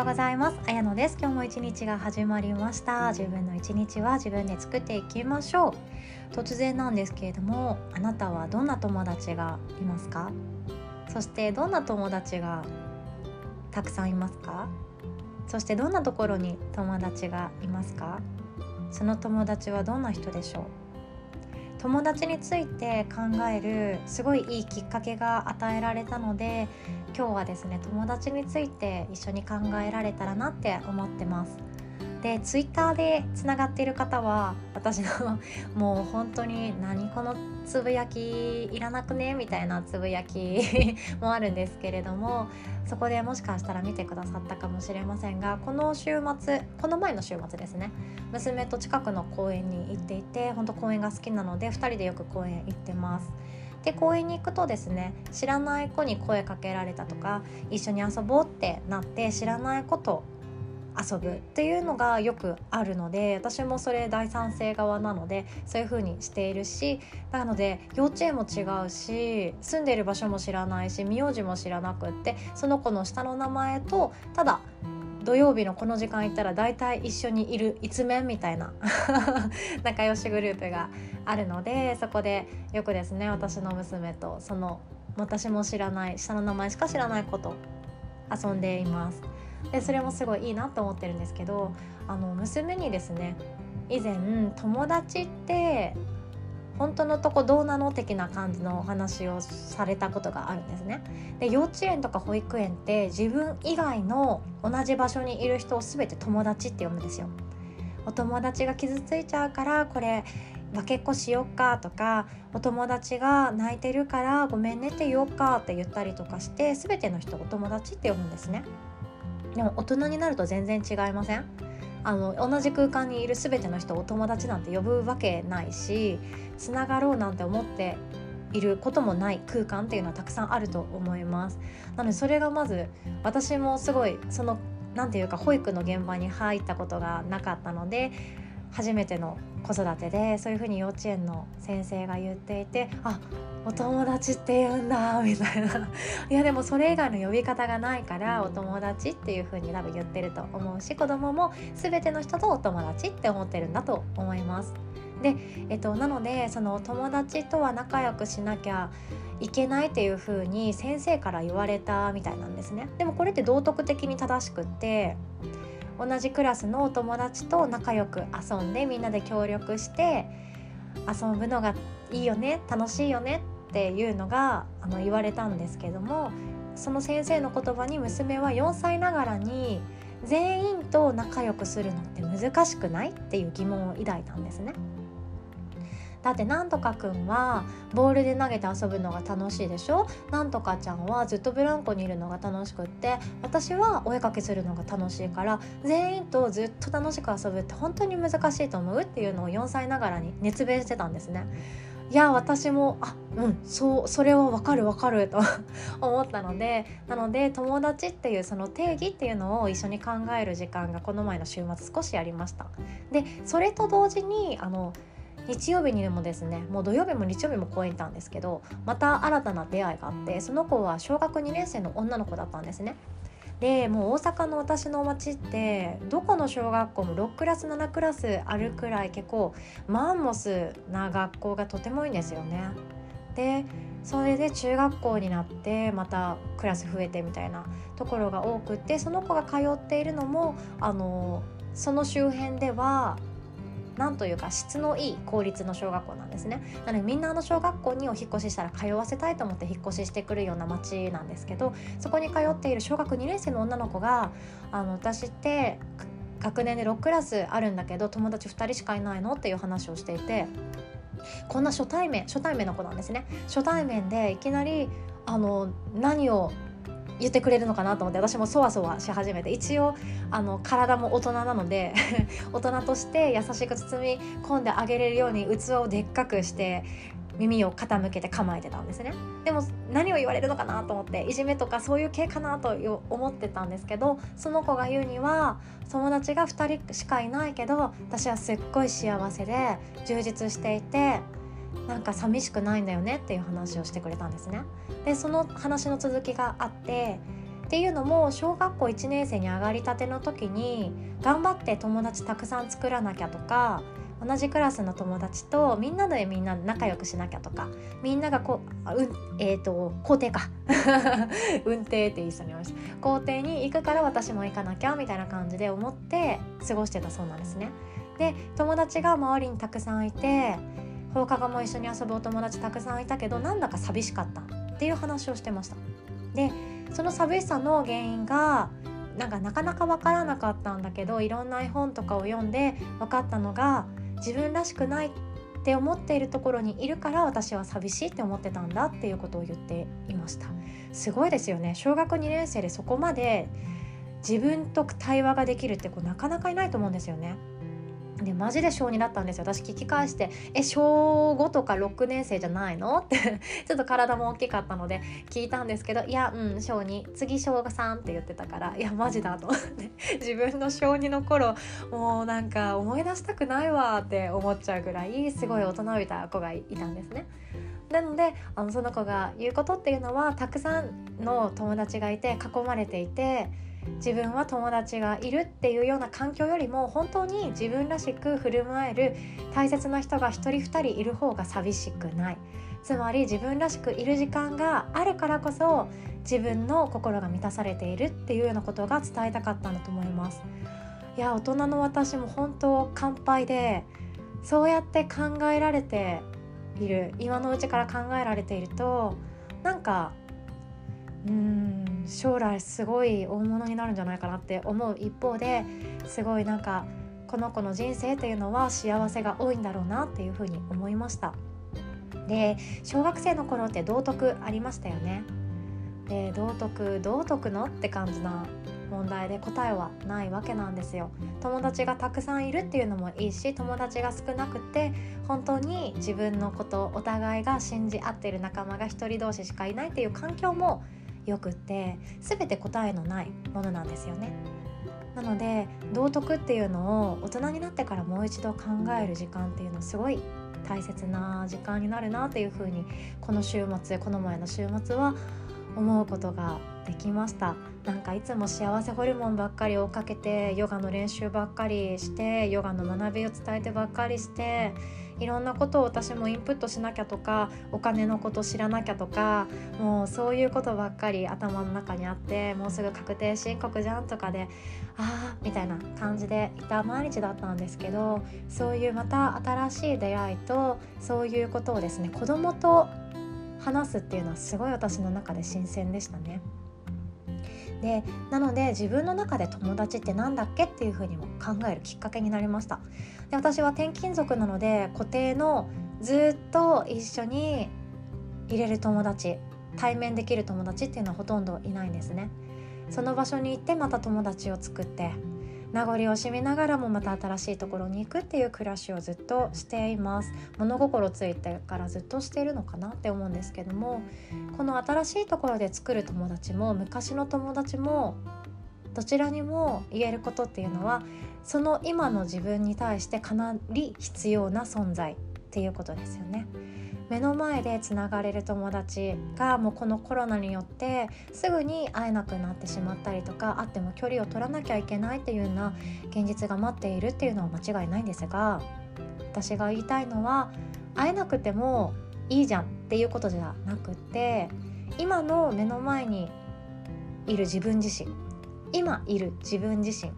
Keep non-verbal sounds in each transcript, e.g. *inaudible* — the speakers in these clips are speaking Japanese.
ようございます。あやのです。今日も一日が始まりました。自分の一日は自分で作っていきましょう。突然なんですけれどもあなたはどんな友達がいますか？そしてどんな友達がたくさんいますか？そしてどんなところに友達がいますか？その友達はどんな人でしょう？友達について考えるすごいいいきっかけが与えられたので今日はですね友達について一緒に考えられたらなって思ってますでツイッターでつながっている方は私の *laughs* もう本当に何このつぶやきいらなくね？みたいなつぶやき *laughs* もあるんですけれどもそこでもしかしたら見てくださったかもしれませんがこの週末この前の週末ですね娘と近くの公園に行っていて本当公園が好きなので2人でよく公園行ってます。で公園に行くとですね知らない子に声かけられたとか一緒に遊ぼうってなって知らない子と遊ぶっていうのがよくあるので私もそれ第三性側なのでそういう風にしているしなので幼稚園も違うし住んでる場所も知らないし名字も知らなくってその子の下の名前とただ土曜日のこの時間行ったら大体一緒にいる一面みたいな *laughs* 仲良しグループがあるのでそこでよくですね私の娘とその私も知らない下の名前しか知らない子と遊んでいます。でそれもすごいいいなと思ってるんですけどあの娘にですね以前友達って本当のとこどうなの的な感じのお話をされたことがあるんですね。で幼稚園とか保育園って自分以外の同じ場所にいる人を全て友達って呼ぶんですよ。お友達が傷ついちゃうからこれ分けっこしよっかとかお友達が泣いてるからごめんねって言おうかって言ったりとかして全ての人お友達って呼ぶんですね。でも大人になると全然違いません？あの同じ空間にいる全ての人をお友達なんて呼ぶわけないしつながろうなんて思っていることもない空間っていうのはたくさんあると思います。なのでそれがまず私もすごいその何て言うか保育の現場に入ったことがなかったので初めての子育てでそういうふうに幼稚園の先生が言っていてあお友達って言うんだみたいな *laughs* いやでもそれ以外の呼び方がないからお友達っていうふうに多分言ってると思うし子供も全ての人とお友達って思ってるんだと思います。で、えっと、なのでその友達とは仲良くしなきゃいけないっていう風に先生から言われたみたいなんですね。でもこれって道徳的に正しくって同じクラスのお友達と仲良く遊んでみんなで協力して遊ぶのがいいよね楽しいよねっていうのがあの言われたんですけどもその先生の言葉に娘は4歳ながらに全員と仲良くするのって難しくない？っていう疑問を抱いたんですね。だってなんとかくんはボールで投げて遊ぶのが楽しいでしょ？なんとかちゃんはずっとブランコにいるのが楽しくって私はお絵かきするのが楽しいから全員とずっと楽しく遊ぶって本当に難しいと思うっていうのを4歳ながらに熱弁してたんですね。いや私もあうんそうそれはわかるわかると *laughs* 思ったのでなので友達っていうその定義っていうのを一緒に考える時間がこの前の週末少しありましたでそれと同時にあの日曜日にでもですねもう土曜日も日曜日も公園行ったんですけどまた新たな出会いがあってその子は小学2年生の女の子だったんですね。でもう大阪の私の町ってどこの小学校も6クラス7クラスあるくらい結構マンモスな学校がとてもいいんですよね。でそれで中学校になってまたクラス増えてみたいなところが多くってその子が通っているのもあのその周辺ではなんというか質のいい公立の小学校なんですね。なのでみんなあの小学校にお引越ししたら通わせたいと思って引っ越ししてくるような町なんですけどそこに通っている小学2年生の女の子があの私って学年で6クラスあるんだけど友達2人しかいないのっていう話をしていてこんな初対面初対面の子なんですね。初対面でいきなりあの何を言ってくれるのかなと思って私もそわそわし始めて一応あの体も大人なので *laughs* 大人として優しく包み込んであげれるように器をでっかくして耳を傾けて構えてたんですね。でも何を言われるのかなと思っていじめとかそういう系かなと思ってたんですけどその子が言うには友達が2人しかいないけど私はすっごい幸せで充実していてなんか寂しくないんだよねっていう話をしてくれたんですね。でその話の続きがあってっていうのも小学校1年生に上がりたての時に頑張って友達たくさん作らなきゃとか同じクラスの友達とみんなでみんな仲良くしなきゃとかみんながこう、うん、えっ、ー、と校庭か *laughs* 運転って言いそうになりました校庭に行くから私も行かなきゃみたいな感じで思って過ごしてたそうなんですね。で友達が周りにたくさんいて放課後も一緒に遊ぶお友達たくさんいたけどなんだか寂しかったっていう話をしてました。でその寂しさの原因がなんかなかなか分からなかったんだけどいろんな絵本とかを読んで分かったのが自分らしくないって思っているところにいるから私は寂しいって思ってたんだっていうことを言っていました。すごいですよね。小学2年生でそこまで自分と対話ができるってこうなかなかいないと思うんですよね。でマジで小2だったんですよ私聞き返して「え小5とか6年生じゃないの?」ってちょっと体も大きかったので聞いたんですけど「いやうん小2次小3」って言ってたから「いやマジだ」と *laughs* 自分の小2の頃もうなんか思い出したくないわって思っちゃうぐらいすごい大人びた子がいたんですね。なのであのその子が言うことっていうのはたくさんの友達がいて囲まれていて自分は友達がいるっていうような環境よりも本当に自分らしく振る舞える大切な人が1人2人いる方が寂しくない。つまり自分らしくいる時間があるからこそ自分の心が満たされているっていうようなことが伝えたかったんだと思います。いや大人の私も本当乾杯でそうやって考えられている。今のうちから考えられているとなんかうーん将来すごい大物になるんじゃないかなって思う一方ですごいなんかこの子の人生っていうのは幸せが多いんだろうなっていうふうに思いました。で小学生の頃って道徳ありましたよね。で道徳道徳のって感じな問題で答えはないわけなんですよ。友達がたくさんいるっていうのもいいし友達が少なくて本当に自分のことお互いが信じ合ってる仲間が一人同士しかいないっていう環境もよくって全て答えのないものなんですよね。なので道徳っていうのを大人になってからもう一度考える時間っていうのすごい大切な時間になるなっていうふうにこの週末この前の週末は思うことができましたなんかいつも幸せホルモンばっかり追っかけてヨガの練習ばっかりしてヨガの学びを伝えてばっかりしていろんなことを私もインプットしなきゃとかお金のこと知らなきゃとかもうそういうことばっかり頭の中にあってもうすぐ確定申告じゃんとかでああみたいな感じでいた毎日だったんですけどそういうまた新しい出会いとそういうことをですね子供と話すっていうのはすごい私の中で新鮮でしたね。でなので自分の中で友達って何だっけっていうふうにも考えるきっかけになりました。で私は転勤族なので固定のずっと一緒に入れる友達対面できる友達っていうのはほとんどいないんですね。その場所に行ってまた友達を作って名残惜しみながらもまた新しいところに行くっていう暮らしをずっとしています物心ついてからずっとしているのかなって思うんですけどもこの新しいところで作る友達も昔の友達もどちらにも言えることっていうのはその今の自分に対してかなり必要な存在っていうことですよね。目の前でつながれる友達がもうこのコロナによってすぐに会えなくなってしまったりとか会っても距離を取らなきゃいけないっていうような現実が待っているっていうのは間違いないんですが私が言いたいのは会えなくてもいいじゃんっていうことじゃなくて今の目の前にいる自分自身今いる自分自身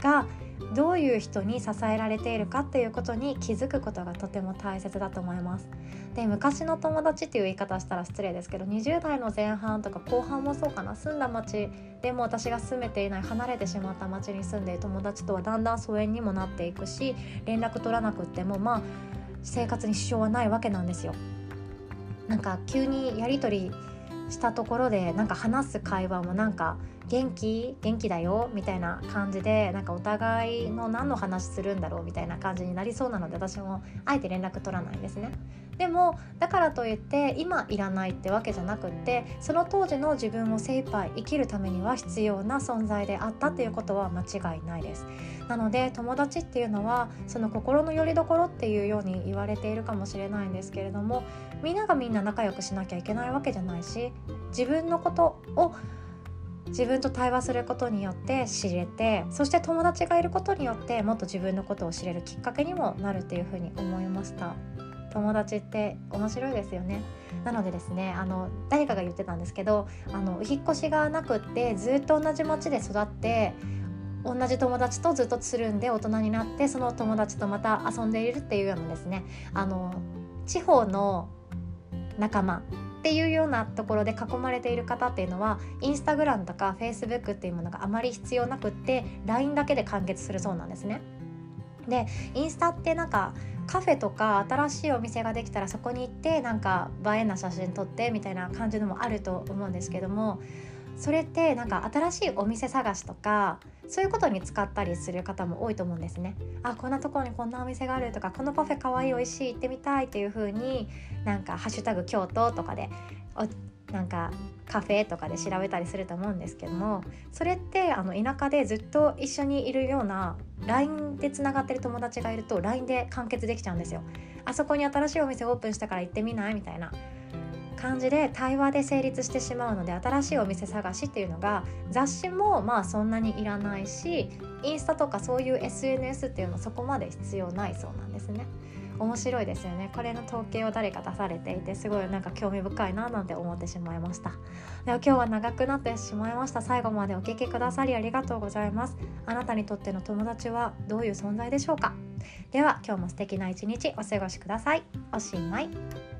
がどういう人に支えられているかっていうことに気づくことがとても大切だと思います。で昔の友達っていう言い方したら失礼ですけど20代の前半とか後半もそうかな。住んだ町でも私が住めていない離れてしまった町に住んでいる友達とはだんだん疎遠にもなっていくし連絡取らなくってもまあ生活に支障はないわけなんですよ。なんか急にやり取りしたところでなんか話す会話もなんか元気？元気だよ？みたいな感じでなんかお互いの何の話するんだろうみたいな感じになりそうなので私もあえて連絡取らないんですね。でもだからといって今いらないってわけじゃなくってその当時の自分を精一杯生きるためには必要な存在であったっていうことは間違いないです。なので友達っていうのはその心の拠り所っていうように言われているかもしれないんですけれどもみんながみんな仲良くしなきゃいけないわけじゃないし自分のことを自分と対話することによって知れてそして友達がいることによってもっと自分のことを知れるきっかけにもなるっていうふうに思いました。友達って面白いですよね。なのでですねあの誰かが言ってたんですけどあの引っ越しがなくってずっと同じ町で育って同じ友達とずっとつるんで大人になってその友達とまた遊んでいるっていうようなですねあの地方の仲間っていうようなところで囲まれている方っていうのはインスタグラムとかフェイスブックっていうものがあまり必要なくって LINE だけで完結するそうなんですね。でインスタってなんかカフェとか新しいお店ができたらそこに行ってなんか映えな写真撮ってみたいな感じのもあると思うんですけどもそれってなんか新しいお店探しとかそういうことに使ったりする方も多いと思うんですね。あこんなところにこんなお店があるとかこのパフェかわいい美味しい行ってみたいっていう風になんか「ハッシュタグ京都」とかでなんかカフェとかで調べたりすると思うんですけどもそれってあの田舎でずっと一緒にいるような LINE でつながってる友達がいると LINE で完結できちゃうんですよ。あそこに新しいお店オープンしたから行ってみないみたいな感じで対話で成立してしまうので新しいお店探しっていうのが雑誌もまあそんなにいらないしインスタとかそういう SNS っていうのそこまで必要ないそうなんですね。面白いですよね。これの統計を誰か出されていてすごいなんか興味深いななんて思ってしまいました。では今日は長くなってしまいました。最後までお聞きくださりありがとうございます。あなたにとっての友達はどういう存在でしょうか。では今日も素敵な一日お過ごしください。おしまい。